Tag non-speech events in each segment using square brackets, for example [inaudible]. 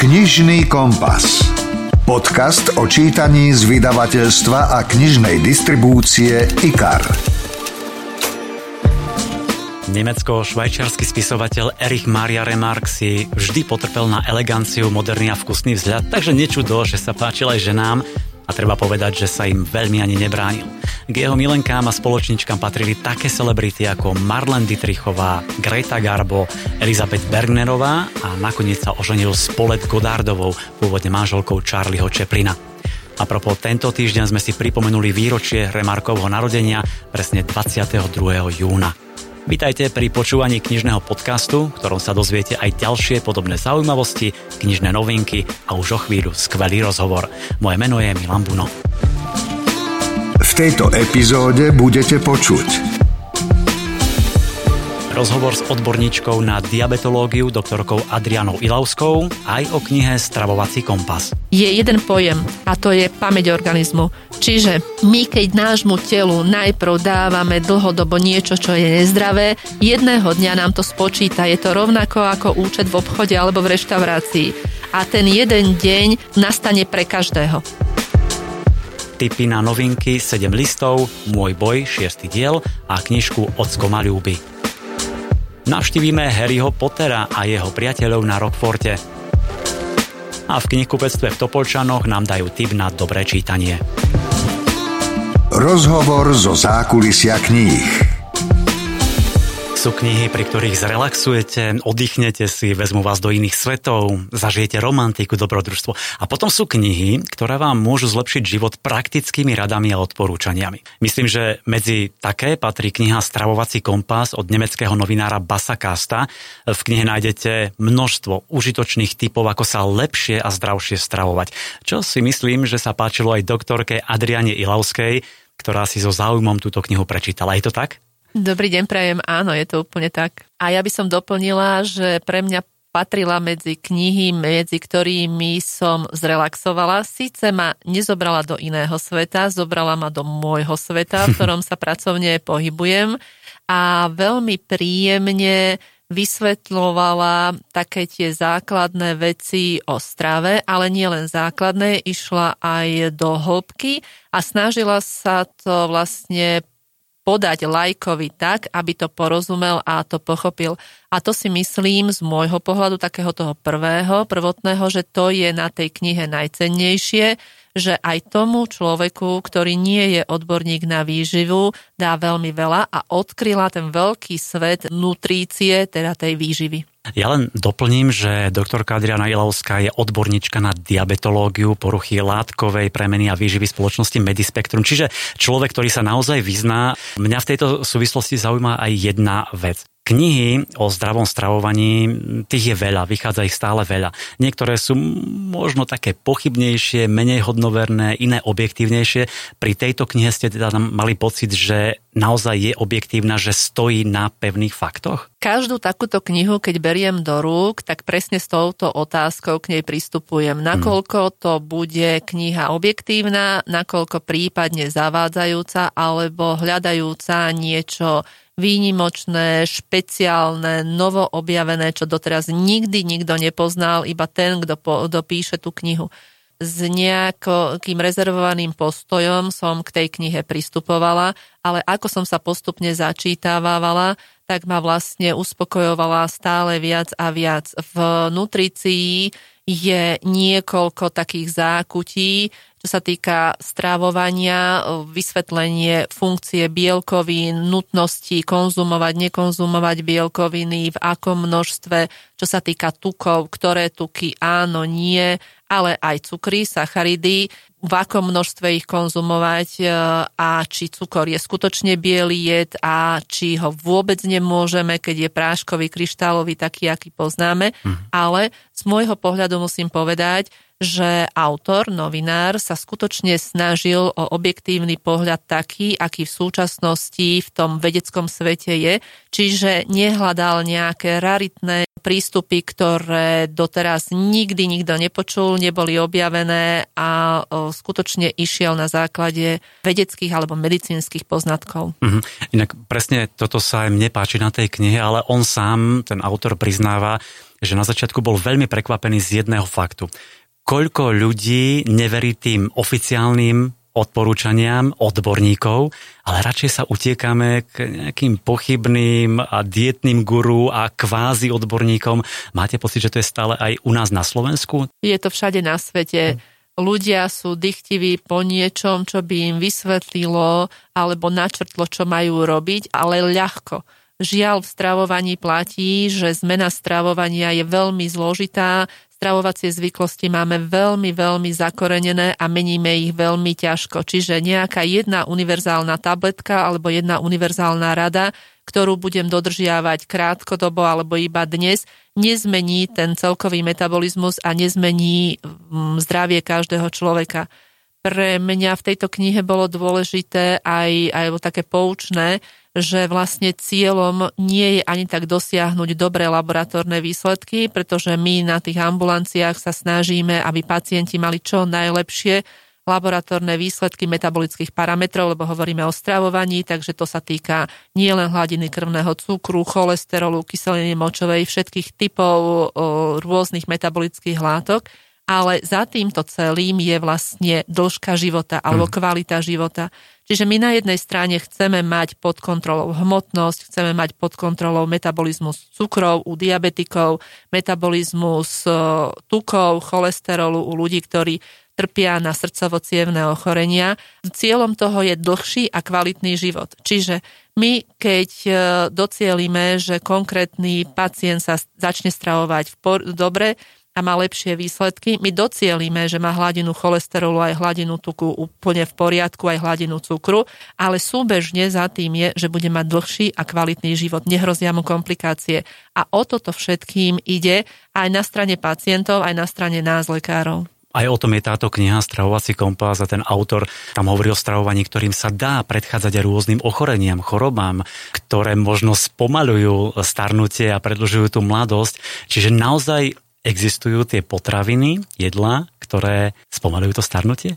Knižný kompas. Podcast o čítaní z vydavateľstva a knižnej distribúcie IKAR. Nemecko-švajčiarsky spisovateľ Erich Maria Remarque si vždy potrpel na eleganciu, moderný a vkusný vzhľad, takže nečudo, že sa páčil aj ženám a treba povedať, že sa im veľmi ani nebránil. K jeho milenkám a spoločničkám patrili také celebrity ako Marlene Dietrichová, Greta Garbo, Elizabeth Bergnerová a nakoniec sa oženil s Paulette Godardovou, pôvodne manželkou Charlieho Chaplina. A propos, tento týždeň sme si pripomenuli výročie Remarkovho narodenia presne 22. júna. Vítajte pri počúvaní knižného podcastu, v ktorom sa dozviete aj ďalšie podobné zaujímavosti, knižné novinky a už o chvíľu skvelý rozhovor. Moje meno je Milan Buno. V tejto epizóde budete počuť Rozhovor s odborníčkou na diabetológiu doktorkou Adrianou Ilavskou aj o knihe Stravovací kompas. Je jeden pojem a to je pamäť organizmu. Čiže my, keď nášmu telu najprv dávame dlhodobo niečo, čo je nezdravé, jedného dňa nám to spočíta. Je to rovnako ako účet v obchode alebo v reštaurácii. A ten jeden deň nastane pre každého tipy na novinky 7 listov, Môj boj 6. diel a knižku Ocko ma ľúbi. Navštívime Harryho Pottera a jeho priateľov na Rockforte. A v knihkupectve v Topolčanoch nám dajú tip na dobré čítanie. Rozhovor zo zákulisia kníh. Sú knihy, pri ktorých zrelaxujete, oddychnete si, vezmu vás do iných svetov, zažijete romantiku, dobrodružstvo. A potom sú knihy, ktoré vám môžu zlepšiť život praktickými radami a odporúčaniami. Myslím, že medzi také patrí kniha Stravovací kompas od nemeckého novinára Basa Kasta. V knihe nájdete množstvo užitočných typov, ako sa lepšie a zdravšie stravovať. Čo si myslím, že sa páčilo aj doktorke Adriane Ilavskej, ktorá si so záujmom túto knihu prečítala. Je to tak? Dobrý deň, prajem. Áno, je to úplne tak. A ja by som doplnila, že pre mňa patrila medzi knihy, medzi ktorými som zrelaxovala. Síce ma nezobrala do iného sveta, zobrala ma do môjho sveta, v [laughs] ktorom sa pracovne pohybujem a veľmi príjemne vysvetľovala také tie základné veci o strave, ale nie len základné, išla aj do hĺbky a snažila sa to vlastne podať lajkovi tak, aby to porozumel a to pochopil. A to si myslím z môjho pohľadu, takého toho prvého, prvotného, že to je na tej knihe najcennejšie, že aj tomu človeku, ktorý nie je odborník na výživu, dá veľmi veľa a odkryla ten veľký svet nutrície, teda tej výživy. Ja len doplním, že doktorka Adriana Ilovská je odborníčka na diabetológiu, poruchy látkovej premeny a výživy spoločnosti Medispektrum, čiže človek, ktorý sa naozaj vyzná. Mňa v tejto súvislosti zaujíma aj jedna vec. Knihy o zdravom stravovaní, tých je veľa, vychádza ich stále veľa. Niektoré sú možno také pochybnejšie, menej hodnoverné, iné objektívnejšie. Pri tejto knihe ste teda mali pocit, že naozaj je objektívna, že stojí na pevných faktoch? Každú takúto knihu, keď beriem do rúk, tak presne s touto otázkou k nej pristupujem. Hmm. Nakoľko to bude kniha objektívna, nakoľko prípadne zavádzajúca alebo hľadajúca niečo výnimočné, špeciálne, novo objavené, čo doteraz nikdy nikto nepoznal, iba ten, kto, po, tú knihu. S nejakým rezervovaným postojom som k tej knihe pristupovala, ale ako som sa postupne začítávala, tak ma vlastne uspokojovala stále viac a viac. V nutrícii je niekoľko takých zákutí, čo sa týka strávovania, vysvetlenie funkcie bielkovín, nutnosti konzumovať, nekonzumovať bielkoviny, v akom množstve, čo sa týka tukov, ktoré tuky áno, nie, ale aj cukry, sacharidy, v akom množstve ich konzumovať e, a či cukor je skutočne biely jed a či ho vôbec nemôžeme, keď je práškový, kryštálový, taký, aký poznáme. Mm. Ale z môjho pohľadu musím povedať, že autor, novinár sa skutočne snažil o objektívny pohľad taký, aký v súčasnosti v tom vedeckom svete je, čiže nehľadal nejaké raritné prístupy, ktoré doteraz nikdy nikto nepočul, neboli objavené a skutočne išiel na základe vedeckých alebo medicínskych poznatkov. Mm-hmm. Inak presne toto sa aj mne páči na tej knihe, ale on sám, ten autor priznáva, že na začiatku bol veľmi prekvapený z jedného faktu. Koľko ľudí neverí tým oficiálnym odporúčaniam odborníkov, ale radšej sa utiekame k nejakým pochybným a dietným guru a kvázi odborníkom. Máte pocit, že to je stále aj u nás na Slovensku? Je to všade na svete. Ľudia sú dychtiví po niečom, čo by im vysvetlilo alebo načrtlo, čo majú robiť, ale ľahko. Žiaľ, v stravovaní platí, že zmena stravovania je veľmi zložitá, stravovacie zvyklosti máme veľmi, veľmi zakorenené a meníme ich veľmi ťažko. Čiže nejaká jedna univerzálna tabletka alebo jedna univerzálna rada, ktorú budem dodržiavať krátkodobo alebo iba dnes, nezmení ten celkový metabolizmus a nezmení mm, zdravie každého človeka. Pre mňa v tejto knihe bolo dôležité aj, aj také poučné, že vlastne cieľom nie je ani tak dosiahnuť dobré laboratórne výsledky, pretože my na tých ambulanciách sa snažíme, aby pacienti mali čo najlepšie laboratórne výsledky metabolických parametrov, lebo hovoríme o stravovaní, takže to sa týka nielen hladiny krvného cukru, cholesterolu, kyseliny močovej, všetkých typov rôznych metabolických látok, ale za týmto celým je vlastne dĺžka života alebo mhm. kvalita života. Čiže my na jednej strane chceme mať pod kontrolou hmotnosť, chceme mať pod kontrolou metabolizmus cukrov u diabetikov, metabolizmus e, tukov, cholesterolu u ľudí, ktorí trpia na srdcovo ochorenia. Cieľom toho je dlhší a kvalitný život. Čiže my, keď e, docielime, že konkrétny pacient sa začne stravovať v por- dobre, a má lepšie výsledky. My docielíme, že má hladinu cholesterolu aj hladinu tuku úplne v poriadku, aj hladinu cukru, ale súbežne za tým je, že bude mať dlhší a kvalitný život. Nehrozia mu komplikácie. A o toto všetkým ide aj na strane pacientov, aj na strane nás, lekárov. Aj o tom je táto kniha Stravovací kompas a ten autor tam hovorí o stravovaní, ktorým sa dá predchádzať aj rôznym ochoreniam, chorobám, ktoré možno spomalujú starnutie a predlžujú tú mladosť. Čiže naozaj existujú tie potraviny, jedlá, ktoré spomalujú to starnutie?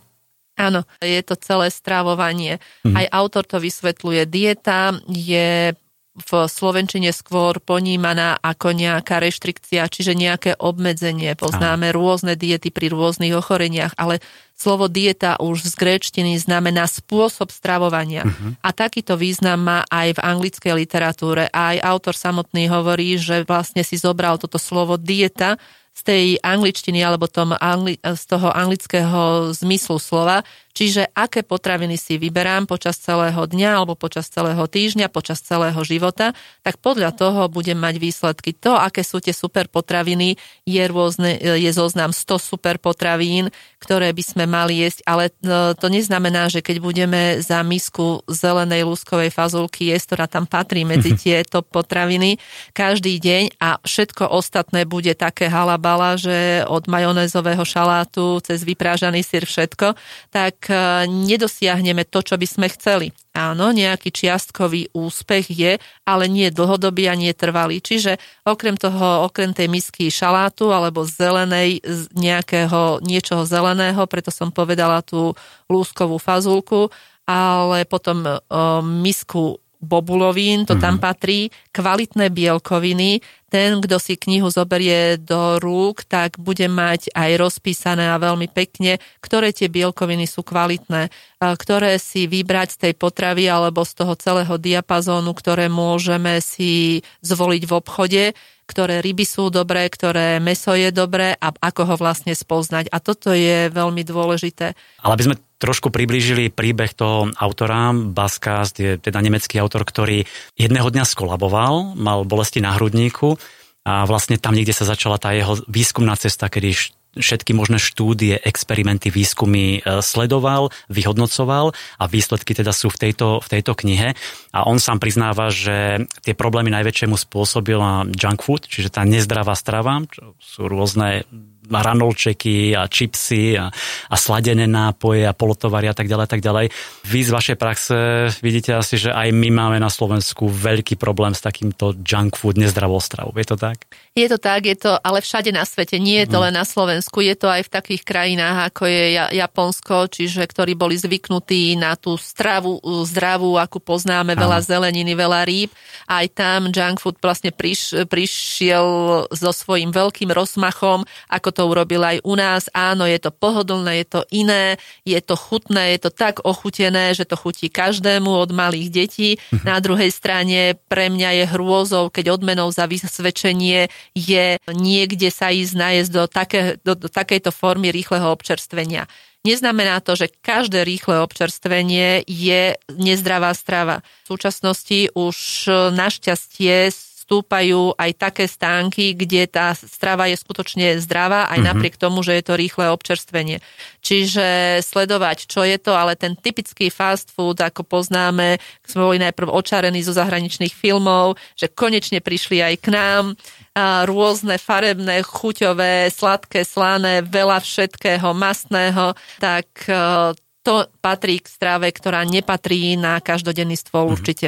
Áno, je to celé strávovanie. Mm. Aj autor to vysvetľuje. Dieta je v Slovenčine skôr ponímaná ako nejaká reštrikcia, čiže nejaké obmedzenie. Poznáme Áno. rôzne diety pri rôznych ochoreniach, ale slovo dieta už z gréčtiny znamená spôsob stravovania. Uh-huh. A takýto význam má aj v anglickej literatúre. Aj autor samotný hovorí, že vlastne si zobral toto slovo dieta z tej angličtiny alebo tom angli- z toho anglického zmyslu slova, čiže aké potraviny si vyberám počas celého dňa alebo počas celého týždňa, počas celého života, tak podľa toho budem mať výsledky. To, aké sú tie super potraviny, je, rôzne, je zoznam 100 super potravín, ktoré by sme mali jesť, ale e, to neznamená, že keď budeme za misku zelenej lúskovej fazulky jesť, ktorá tam patrí medzi [laughs] tieto potraviny každý deň a všetko ostatné bude také halab bala, že od majonézového šalátu cez vyprážaný syr všetko, tak e, nedosiahneme to, čo by sme chceli. Áno, nejaký čiastkový úspech je, ale nie dlhodobý a nie trvalý. Čiže okrem toho, okrem tej misky šalátu alebo zelenej, nejakého niečoho zeleného, preto som povedala tú lúskovú fazulku, ale potom o, e, misku bobulovín, to mm-hmm. tam mhm. patrí, kvalitné bielkoviny. Ten, kto si knihu zoberie do rúk, tak bude mať aj rozpísané a veľmi pekne, ktoré tie bielkoviny sú kvalitné, ktoré si vybrať z tej potravy alebo z toho celého diapazónu, ktoré môžeme si zvoliť v obchode ktoré ryby sú dobré, ktoré meso je dobré a ako ho vlastne spoznať. A toto je veľmi dôležité. Ale aby sme trošku priblížili príbeh toho autora. Baskast je teda nemecký autor, ktorý jedného dňa skolaboval, mal bolesti na hrudníku a vlastne tam niekde sa začala tá jeho výskumná cesta, kedy všetky možné štúdie, experimenty, výskumy e, sledoval, vyhodnocoval a výsledky teda sú v tejto, v tejto knihe. A on sám priznáva, že tie problémy najväčšiemu spôsobila junk food, čiže tá nezdravá strava, čo sú rôzne ranolčeky a čipsy a, a sladené nápoje a polotovary a tak ďalej, tak ďalej. Vy z vašej praxe vidíte asi, že aj my máme na Slovensku veľký problém s takýmto junk food, nezdravou stravou. Je to tak? Je to tak, je to ale všade na svete, nie je to mm. len na Slovensku je to aj v takých krajinách, ako je Japonsko, čiže ktorí boli zvyknutí na tú stravu zdravú, akú poznáme, veľa zeleniny, veľa rýb. Aj tam junk food vlastne priš, prišiel so svojím veľkým rozmachom, ako to urobil aj u nás. Áno, je to pohodlné, je to iné, je to chutné, je to tak ochutené, že to chutí každému od malých detí. Mhm. Na druhej strane pre mňa je hrôzou, keď odmenou za vysvedčenie je niekde sa ísť najesť do, také, do, do takejto formy rýchleho občerstvenia. Neznamená to, že každé rýchle občerstvenie je nezdravá strava. V súčasnosti už našťastie stúpajú aj také stánky, kde tá strava je skutočne zdravá, aj mm-hmm. napriek tomu, že je to rýchle občerstvenie. Čiže sledovať, čo je to, ale ten typický fast food, ako poznáme, sme boli najprv očarení zo zahraničných filmov, že konečne prišli aj k nám, a rôzne farebné, chuťové, sladké, slané, veľa všetkého, mastného, tak e, to patrí k strave, ktorá nepatrí na každodenný stôl mm-hmm. určite.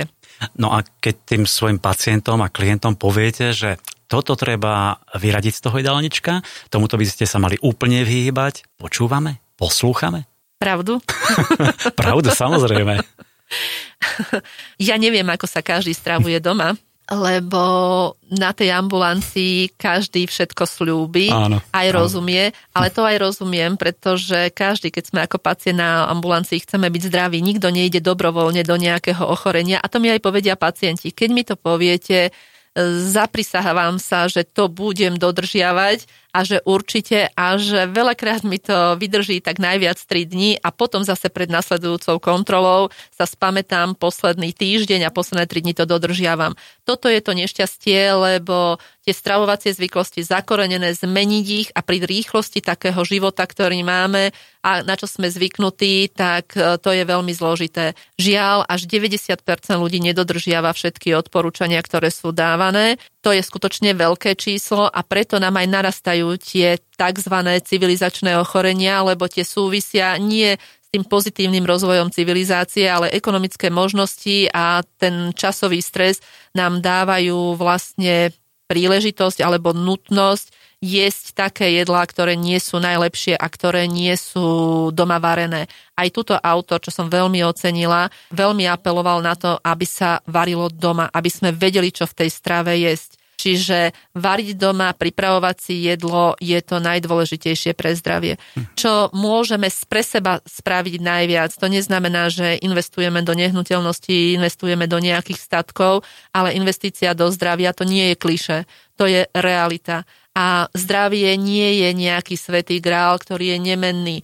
No a keď tým svojim pacientom a klientom poviete, že toto treba vyradiť z toho jedálnička, tomuto by ste sa mali úplne vyhýbať, počúvame, poslúchame? Pravdu? [laughs] Pravdu, samozrejme. [laughs] ja neviem, ako sa každý stravuje doma, lebo na tej ambulancii každý všetko slúbi, áno, aj áno. rozumie, ale to aj rozumiem, pretože každý, keď sme ako pacient na ambulancii, chceme byť zdraví, nikto nejde dobrovoľne do nejakého ochorenia a to mi aj povedia pacienti. Keď mi to poviete, zaprisahávam sa, že to budem dodržiavať a že určite a že veľakrát mi to vydrží tak najviac 3 dní a potom zase pred nasledujúcou kontrolou sa spamätám posledný týždeň a posledné 3 dní to dodržiavam. Toto je to nešťastie, lebo tie stravovacie zvyklosti zakorenené, zmeniť ich a pri rýchlosti takého života, ktorý máme a na čo sme zvyknutí, tak e, to je veľmi zložité. Žiaľ, až 90% ľudí nedodržiava všetky odporúčania, ktoré sú dávané. To je skutočne veľké číslo a preto nám aj narastajú tie tzv. civilizačné ochorenia, lebo tie súvisia nie s tým pozitívnym rozvojom civilizácie, ale ekonomické možnosti a ten časový stres nám dávajú vlastne príležitosť alebo nutnosť jesť také jedlá, ktoré nie sú najlepšie a ktoré nie sú doma varené. Aj túto autor, čo som veľmi ocenila, veľmi apeloval na to, aby sa varilo doma, aby sme vedeli, čo v tej strave jesť. Čiže variť doma, pripravovať si jedlo je to najdôležitejšie pre zdravie. Čo môžeme pre seba spraviť najviac, to neznamená, že investujeme do nehnuteľnosti, investujeme do nejakých statkov, ale investícia do zdravia to nie je kliše, to je realita. A zdravie nie je nejaký svetý grál, ktorý je nemenný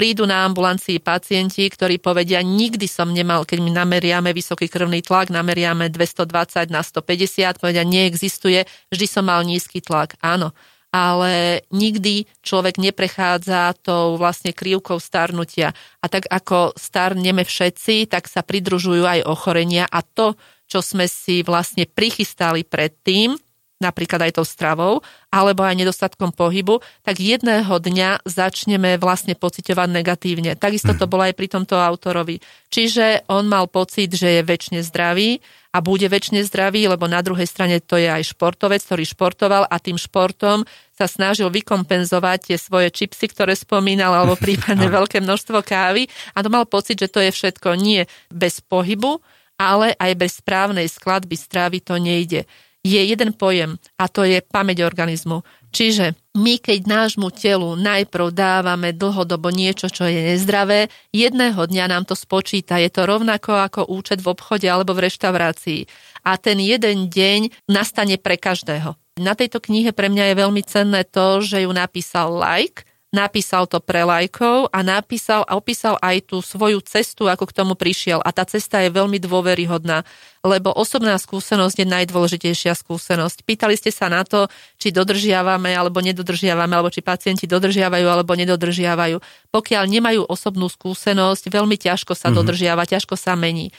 prídu na ambulancii pacienti, ktorí povedia, nikdy som nemal, keď my nameriame vysoký krvný tlak, nameriame 220 na 150, povedia, neexistuje, vždy som mal nízky tlak. Áno, ale nikdy človek neprechádza tou vlastne krivkou starnutia. A tak ako starneme všetci, tak sa pridružujú aj ochorenia a to, čo sme si vlastne prichystali predtým, napríklad aj tou stravou, alebo aj nedostatkom pohybu, tak jedného dňa začneme vlastne pociťovať negatívne. Takisto to mhm. bolo aj pri tomto autorovi. Čiže on mal pocit, že je väčšine zdravý a bude väčšine zdravý, lebo na druhej strane to je aj športovec, ktorý športoval a tým športom sa snažil vykompenzovať tie svoje čipsy, ktoré spomínal, alebo [laughs] prípadne veľké množstvo kávy a to mal pocit, že to je všetko nie bez pohybu, ale aj bez správnej skladby strávy to nejde je jeden pojem a to je pamäť organizmu. Čiže my, keď nášmu telu najprv dávame dlhodobo niečo, čo je nezdravé, jedného dňa nám to spočíta. Je to rovnako ako účet v obchode alebo v reštaurácii. A ten jeden deň nastane pre každého. Na tejto knihe pre mňa je veľmi cenné to, že ju napísal like, napísal to pre lajkov a napísal a opísal aj tú svoju cestu, ako k tomu prišiel. A tá cesta je veľmi dôveryhodná, lebo osobná skúsenosť je najdôležitejšia skúsenosť. Pýtali ste sa na to, či dodržiavame alebo nedodržiavame, alebo či pacienti dodržiavajú alebo nedodržiavajú. Pokiaľ nemajú osobnú skúsenosť, veľmi ťažko sa mm-hmm. dodržiava, ťažko sa mení.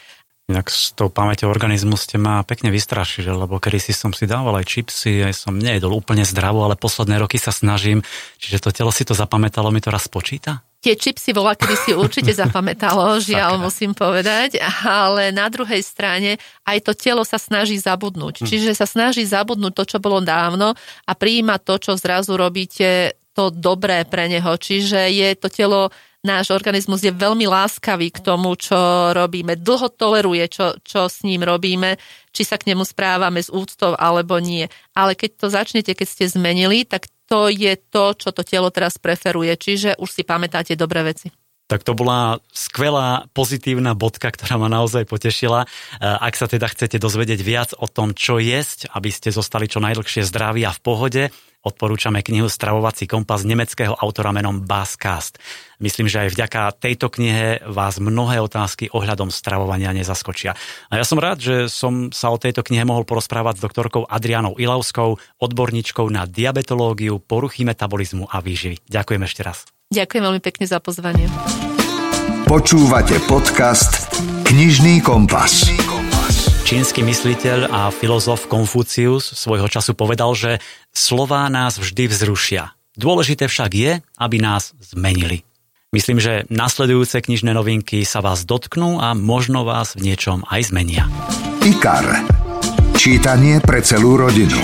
Inak s tou pamäťou organizmu ste ma pekne vystrašili, lebo kedy si som si dával aj čipsy, aj som nejedol úplne zdravo, ale posledné roky sa snažím, čiže to telo si to zapamätalo, mi to raz počíta? Tie čipsy bola, kedy si určite zapamätalo, [laughs] žiaľ musím povedať, ale na druhej strane aj to telo sa snaží zabudnúť. Hm. Čiže sa snaží zabudnúť to, čo bolo dávno a prijíma to, čo zrazu robíte to dobré pre neho. Čiže je to telo, náš organizmus je veľmi láskavý k tomu, čo robíme. Dlho toleruje, čo, čo s ním robíme, či sa k nemu správame s úctou alebo nie. Ale keď to začnete, keď ste zmenili, tak to je to, čo to telo teraz preferuje. Čiže už si pamätáte dobré veci tak to bola skvelá pozitívna bodka, ktorá ma naozaj potešila. E, ak sa teda chcete dozvedieť viac o tom, čo jesť, aby ste zostali čo najdlhšie zdraví a v pohode, odporúčame knihu Stravovací kompas nemeckého autora menom Baskast. Myslím, že aj vďaka tejto knihe vás mnohé otázky ohľadom stravovania nezaskočia. A ja som rád, že som sa o tejto knihe mohol porozprávať s doktorkou Adrianou Ilavskou, odborníčkou na diabetológiu, poruchy metabolizmu a výživy. Ďakujem ešte raz. Ďakujem veľmi pekne za pozvanie. Počúvate podcast Knižný kompas. Čínsky mysliteľ a filozof Konfucius svojho času povedal, že slová nás vždy vzrušia. Dôležité však je, aby nás zmenili. Myslím, že nasledujúce knižné novinky sa vás dotknú a možno vás v niečom aj zmenia. IKAR. Čítanie pre celú rodinu.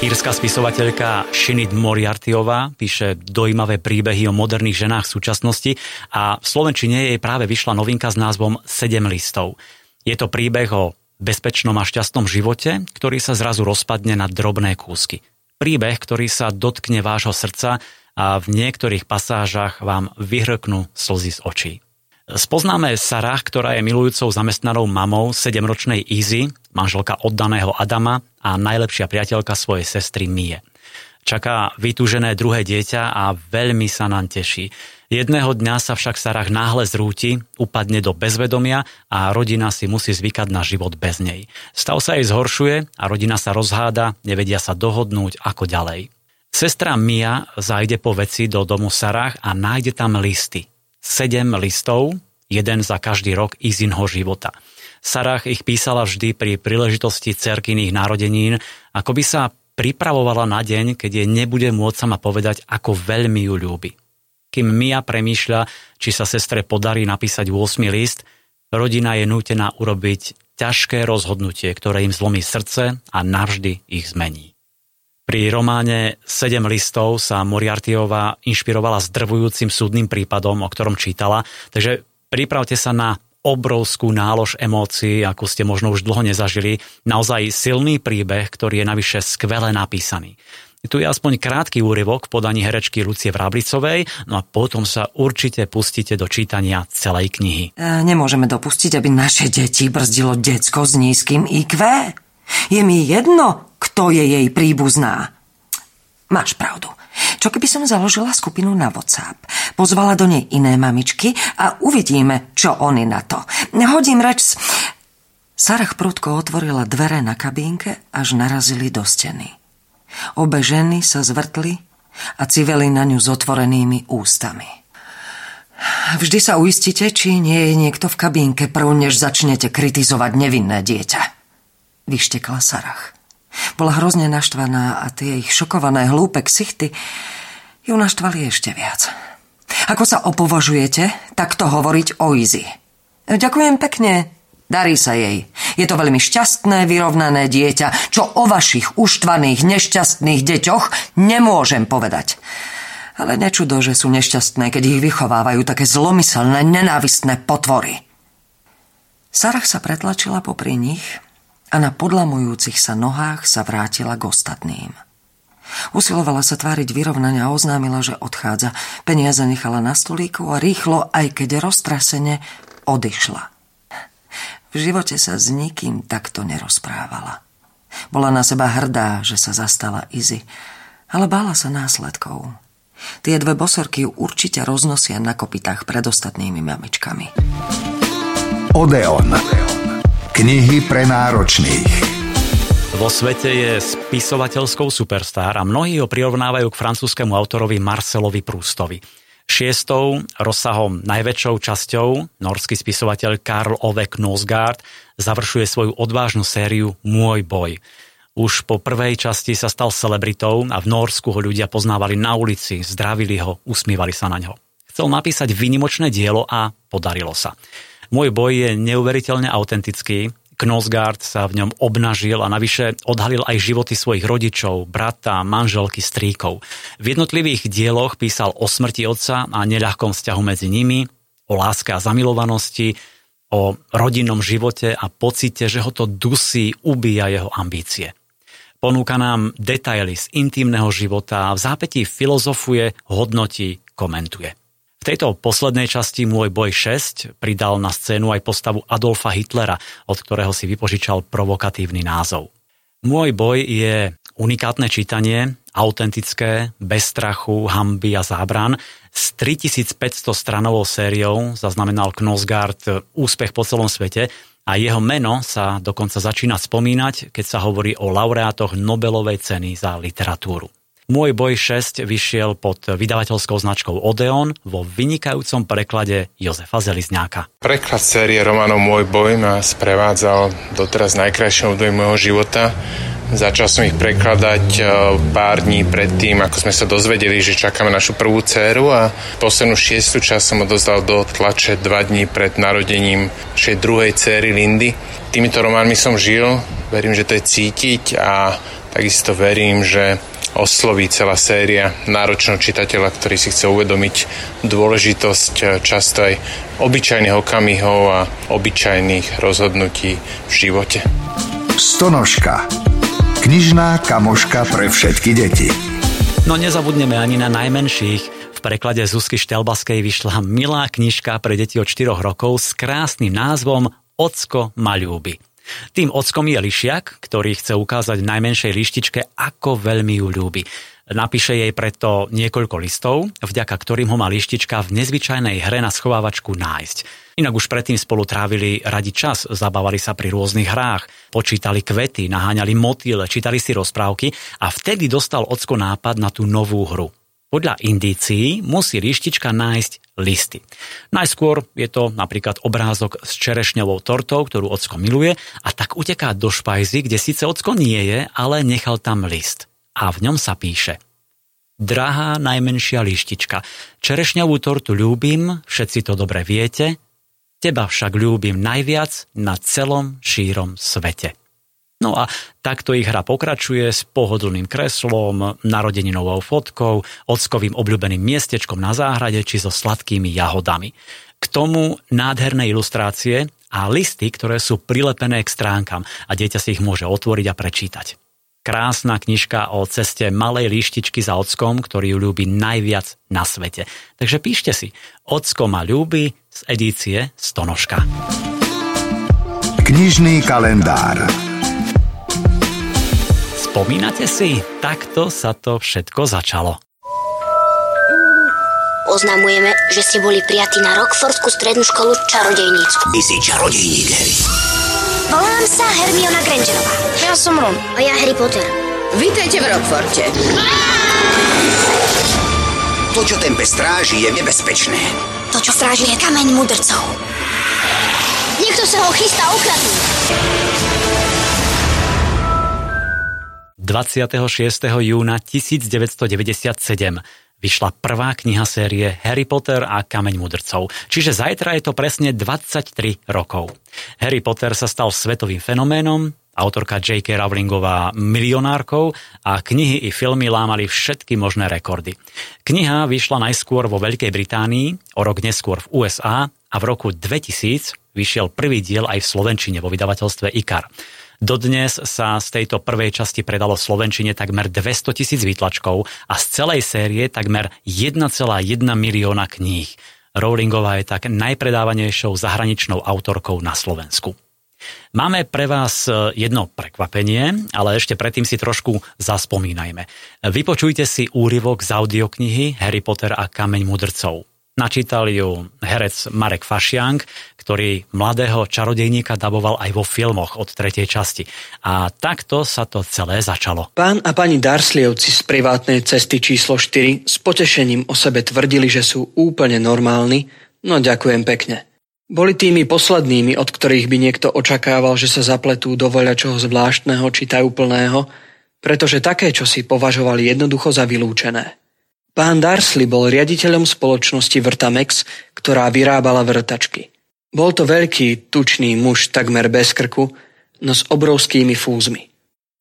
Írska spisovateľka Shinid Moriartyová píše dojímavé príbehy o moderných ženách v súčasnosti a v Slovenčine jej práve vyšla novinka s názvom 7 listov. Je to príbeh o bezpečnom a šťastnom živote, ktorý sa zrazu rozpadne na drobné kúsky. Príbeh, ktorý sa dotkne vášho srdca a v niektorých pasážach vám vyhrknú slzy z očí. Spoznáme Sarah, ktorá je milujúcou zamestnanou mamou 7-ročnej Easy, manželka oddaného Adama a najlepšia priateľka svojej sestry Mie. Čaká vytúžené druhé dieťa a veľmi sa nám teší. Jedného dňa sa však Sarah náhle zrúti, upadne do bezvedomia a rodina si musí zvykať na život bez nej. Stav sa jej zhoršuje a rodina sa rozháda, nevedia sa dohodnúť ako ďalej. Sestra Mia zajde po veci do domu Sarah a nájde tam listy, sedem listov, jeden za každý rok Izinho života. Sarah ich písala vždy pri príležitosti cerkyných narodenín, ako by sa pripravovala na deň, keď jej nebude môcť sama povedať, ako veľmi ju ľúbi. Kým Mia premýšľa, či sa sestre podarí napísať 8 list, rodina je nútená urobiť ťažké rozhodnutie, ktoré im zlomí srdce a navždy ich zmení. Pri románe 7 listov sa Moriartyová inšpirovala zdrvujúcim súdnym prípadom, o ktorom čítala, takže pripravte sa na obrovskú nálož emócií, ako ste možno už dlho nezažili. Naozaj silný príbeh, ktorý je navyše skvele napísaný. Tu je aspoň krátky úryvok v podaní herečky Lucie Vráblicovej, no a potom sa určite pustíte do čítania celej knihy. E, nemôžeme dopustiť, aby naše deti brzdilo decko s nízkym IQ. Je mi jedno, kto je jej príbuzná. Máš pravdu. Čo keby som založila skupinu na WhatsApp, pozvala do nej iné mamičky a uvidíme, čo oni na to. Hodím reč s... Sarah prudko otvorila dvere na kabínke, až narazili do steny. Obe ženy sa zvrtli a civeli na ňu s otvorenými ústami. Vždy sa uistite, či nie je niekto v kabínke prv, než začnete kritizovať nevinné dieťa. Vyštekla Sarah. Bola hrozne naštvaná a tie ich šokované hlúpe ksichty ju naštvali ešte viac. Ako sa opovažujete takto hovoriť o Izzy? Ďakujem pekne. Darí sa jej. Je to veľmi šťastné, vyrovnané dieťa, čo o vašich uštvaných, nešťastných deťoch nemôžem povedať. Ale nečudo, že sú nešťastné, keď ich vychovávajú také zlomyselné, nenávistné potvory. Sarah sa pretlačila popri nich a na podlamujúcich sa nohách sa vrátila k ostatným. Usilovala sa tváriť vyrovnania a oznámila, že odchádza. Peniaze nechala na stolíku a rýchlo, aj keď roztrasene, odišla. V živote sa s nikým takto nerozprávala. Bola na seba hrdá, že sa zastala Izy, ale bála sa následkov. Tie dve bosorky ju určite roznosia na kopitách pred ostatnými mamičkami. Odeon. Knihy pre náročných. Vo svete je spisovateľskou superstar a mnohí ho prirovnávajú k francúzskému autorovi Marcelovi Proustovi. Šiestou rozsahom najväčšou časťou norský spisovateľ Karl Ove Knosgaard završuje svoju odvážnu sériu Môj boj. Už po prvej časti sa stal celebritou a v Norsku ho ľudia poznávali na ulici, zdravili ho, usmievali sa na ňo. Chcel napísať vynimočné dielo a podarilo sa. Môj boj je neuveriteľne autentický. Knosgard sa v ňom obnažil a navyše odhalil aj životy svojich rodičov, brata, manželky, stríkov. V jednotlivých dieloch písal o smrti otca a neľahkom vzťahu medzi nimi, o láske a zamilovanosti, o rodinnom živote a pocite, že ho to dusí, ubíja jeho ambície. Ponúka nám detaily z intimného života a v zápätí filozofuje, hodnotí, komentuje. Tejto poslednej časti Môj boj 6 pridal na scénu aj postavu Adolfa Hitlera, od ktorého si vypožičal provokatívny názov. Môj boj je unikátne čítanie, autentické, bez strachu, hamby a zábran. S 3500 stranovou sériou zaznamenal Knosgard úspech po celom svete a jeho meno sa dokonca začína spomínať, keď sa hovorí o laureátoch Nobelovej ceny za literatúru. Môj boj 6 vyšiel pod vydavateľskou značkou Odeon vo vynikajúcom preklade Jozefa Zelizňáka. Preklad série románov Môj boj ma sprevádzal doteraz najkrajšou období môjho života. Začal som ich prekladať e, pár dní predtým, ako sme sa dozvedeli, že čakáme našu prvú dceru a poslednú šiestu čas som odozdal do tlače dva dní pred narodením našej druhej céry Lindy. Týmito románmi som žil, verím, že to je cítiť a takisto verím, že osloví celá séria náročného čitateľa, ktorý si chce uvedomiť dôležitosť eh, často aj obyčajných okamihov a obyčajných rozhodnutí v živote. Stonožka. Knižná kamoška pre všetky deti. No nezabudneme ani na najmenších. V preklade Zuzky Štelbaskej vyšla milá knižka pre deti od 4 rokov s krásnym názvom Ocko ma ľúbi. Tým ockom je lišiak, ktorý chce ukázať najmenšej lištičke, ako veľmi ju ľúbi. Napíše jej preto niekoľko listov, vďaka ktorým ho má lištička v nezvyčajnej hre na schovávačku nájsť. Inak už predtým spolu trávili radi čas, zabávali sa pri rôznych hrách, počítali kvety, naháňali motýle, čítali si rozprávky a vtedy dostal ocko nápad na tú novú hru. Podľa indícií musí lištička nájsť listy. Najskôr je to napríklad obrázok s čerešňovou tortou, ktorú ocko miluje a tak uteká do špajzy, kde síce ocko nie je, ale nechal tam list. A v ňom sa píše Drahá najmenšia lištička, čerešňovú tortu ľúbim, všetci to dobre viete, teba však ľúbim najviac na celom šírom svete. No a takto ich hra pokračuje s pohodlným kreslom, narodeninovou fotkou, ockovým obľúbeným miestečkom na záhrade či so sladkými jahodami. K tomu nádherné ilustrácie a listy, ktoré sú prilepené k stránkam a dieťa si ich môže otvoriť a prečítať. Krásna knižka o ceste malej líštičky za ockom, ktorý ju ľúbi najviac na svete. Takže píšte si Ocko ma ľúbi z edície Stonožka. Knižný kalendár Spomínate si? Takto sa to všetko začalo. Oznamujeme, že ste boli prijatí na Rockfordskú strednú školu čarodejnícku. Ty si čarodejník, Harry. Volám sa Hermiona Grangerová. Ja som Ron. A ja Harry Potter. Vítajte v Rockforte. To, čo tempe stráži, je nebezpečné. To, čo stráži, je kameň mudrcov. Niekto sa ho chystá ukradnúť. 26. júna 1997 vyšla prvá kniha série Harry Potter a Kameň mudrcov. Čiže zajtra je to presne 23 rokov. Harry Potter sa stal svetovým fenoménom, autorka J.K. Rowlingová milionárkou a knihy i filmy lámali všetky možné rekordy. Kniha vyšla najskôr vo Veľkej Británii, o rok neskôr v USA a v roku 2000 vyšiel prvý diel aj v Slovenčine vo vydavateľstve IKAR. Dodnes sa z tejto prvej časti predalo v Slovenčine takmer 200 tisíc výtlačkov a z celej série takmer 1,1 milióna kníh. Rowlingová je tak najpredávanejšou zahraničnou autorkou na Slovensku. Máme pre vás jedno prekvapenie, ale ešte predtým si trošku zaspomínajme. Vypočujte si úryvok z audioknihy Harry Potter a Kameň mudrcov. Načítal ju herec Marek Fašiang, ktorý mladého čarodejníka daboval aj vo filmoch od tretej časti. A takto sa to celé začalo. Pán a pani Darslievci z privátnej cesty číslo 4 s potešením o sebe tvrdili, že sú úplne normálni, no ďakujem pekne. Boli tými poslednými, od ktorých by niekto očakával, že sa zapletú do voľačoho zvláštneho či tajúplného, pretože také, čo si považovali jednoducho za vylúčené. Pán Darsley bol riaditeľom spoločnosti Vrtamex, ktorá vyrábala vrtačky. Bol to veľký, tučný muž takmer bez krku, no s obrovskými fúzmi.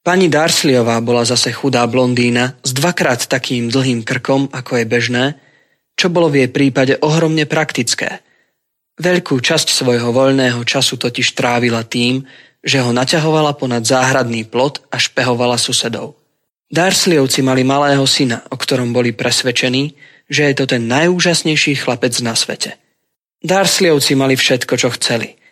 Pani Darsliová bola zase chudá blondína s dvakrát takým dlhým krkom, ako je bežné, čo bolo v jej prípade ohromne praktické. Veľkú časť svojho voľného času totiž trávila tým, že ho naťahovala ponad záhradný plot a špehovala susedov. Darsliovci mali malého syna, o ktorom boli presvedčení, že je to ten najúžasnejší chlapec na svete. Darsliovci mali všetko, čo chceli –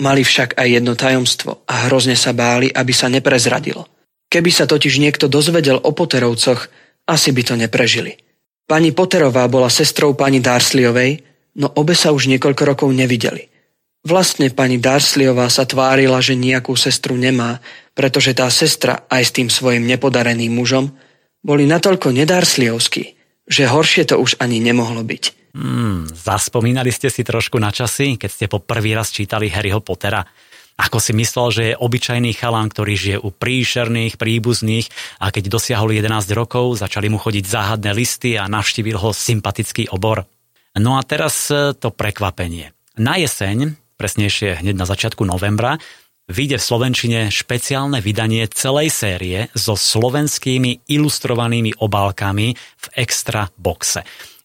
Mali však aj jedno tajomstvo a hrozne sa báli, aby sa neprezradilo. Keby sa totiž niekto dozvedel o Poterovcoch, asi by to neprežili. Pani Poterová bola sestrou pani Darsliovej, no obe sa už niekoľko rokov nevideli. Vlastne pani Darsliová sa tvárila, že nejakú sestru nemá, pretože tá sestra aj s tým svojim nepodareným mužom boli natoľko nedarsliovskí, že horšie to už ani nemohlo byť. Hmm, zaspomínali ste si trošku na časy, keď ste po prvý raz čítali Harryho Pottera? Ako si myslel, že je obyčajný chalán, ktorý žije u príšerných, príbuzných a keď dosiahol 11 rokov, začali mu chodiť záhadné listy a navštívil ho sympatický obor. No a teraz e, to prekvapenie. Na jeseň, presnejšie hneď na začiatku novembra, vyjde v Slovenčine špeciálne vydanie celej série so slovenskými ilustrovanými obálkami v extra boxe.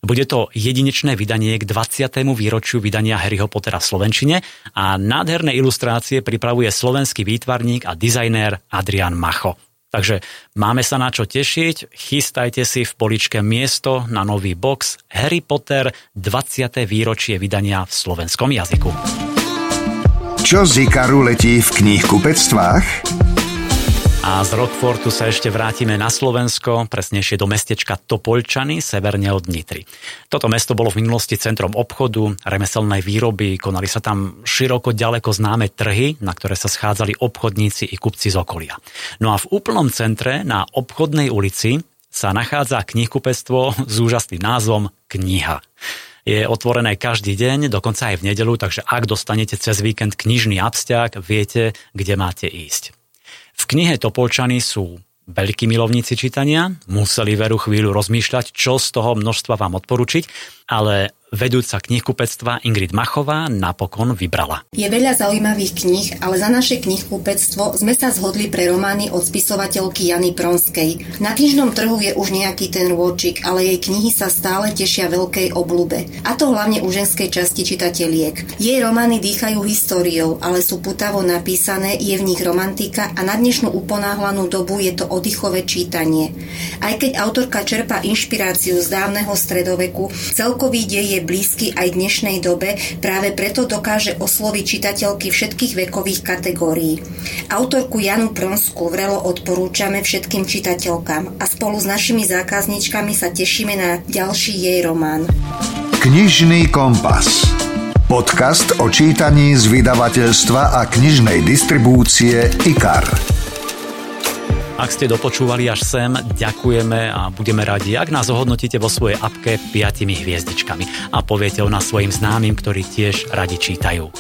Bude to jedinečné vydanie k 20. výročiu vydania Harryho Pottera v Slovenčine a nádherné ilustrácie pripravuje slovenský výtvarník a dizajnér Adrian Macho. Takže máme sa na čo tešiť, chystajte si v poličke miesto na nový box Harry Potter 20. výročie vydania v slovenskom jazyku. Čo z Ikaru letí v knihkupectvách? A z Rockfortu sa ešte vrátime na Slovensko, presnejšie do mestečka Topolčany, severne od Nitry. Toto mesto bolo v minulosti centrom obchodu, remeselnej výroby, konali sa tam široko ďaleko známe trhy, na ktoré sa schádzali obchodníci i kupci z okolia. No a v úplnom centre, na obchodnej ulici, sa nachádza knihkupectvo s úžasným názvom Kniha je otvorené každý deň, dokonca aj v nedelu, takže ak dostanete cez víkend knižný abstiak, viete, kde máte ísť. V knihe Topolčany sú veľkí milovníci čítania, museli veru chvíľu rozmýšľať, čo z toho množstva vám odporučiť, ale vedúca knihkupectva Ingrid Machová napokon vybrala. Je veľa zaujímavých kníh, ale za naše knihkupectvo sme sa zhodli pre romány od spisovateľky Jany Pronskej. Na knižnom trhu je už nejaký ten rôčik, ale jej knihy sa stále tešia veľkej oblube. A to hlavne u ženskej časti čitateliek. Jej romány dýchajú históriou, ale sú putavo napísané, je v nich romantika a na dnešnú uponáhlanú dobu je to oddychové čítanie. Aj keď autorka čerpa inšpiráciu z dávneho stredoveku, celkový dej je blízky aj dnešnej dobe, práve preto dokáže osloviť čitateľky všetkých vekových kategórií. Autorku Janu Pronsku vrelo odporúčame všetkým čitateľkám a spolu s našimi zákazničkami sa tešíme na ďalší jej román. Knižný kompas. Podcast o čítaní z vydavateľstva a knižnej distribúcie IKAR. Ak ste dopočúvali až sem, ďakujeme a budeme radi, ak nás ohodnotíte vo svojej apke 5 hviezdičkami a poviete o nás svojim známym, ktorí tiež radi čítajú.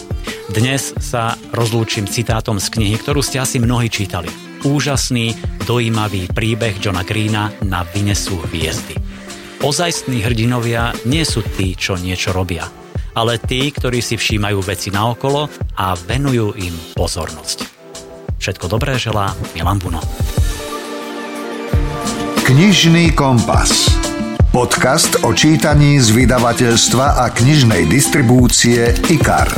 Dnes sa rozlúčim citátom z knihy, ktorú ste asi mnohí čítali. Úžasný, dojímavý príbeh Johna Greena na Vynesú hviezdy. Ozajstní hrdinovia nie sú tí, čo niečo robia, ale tí, ktorí si všímajú veci naokolo a venujú im pozornosť. Všetko dobré želá Milan Buno. Knižný kompas. Podcast o čítaní z vydavateľstva a knižnej distribúcie IKAR.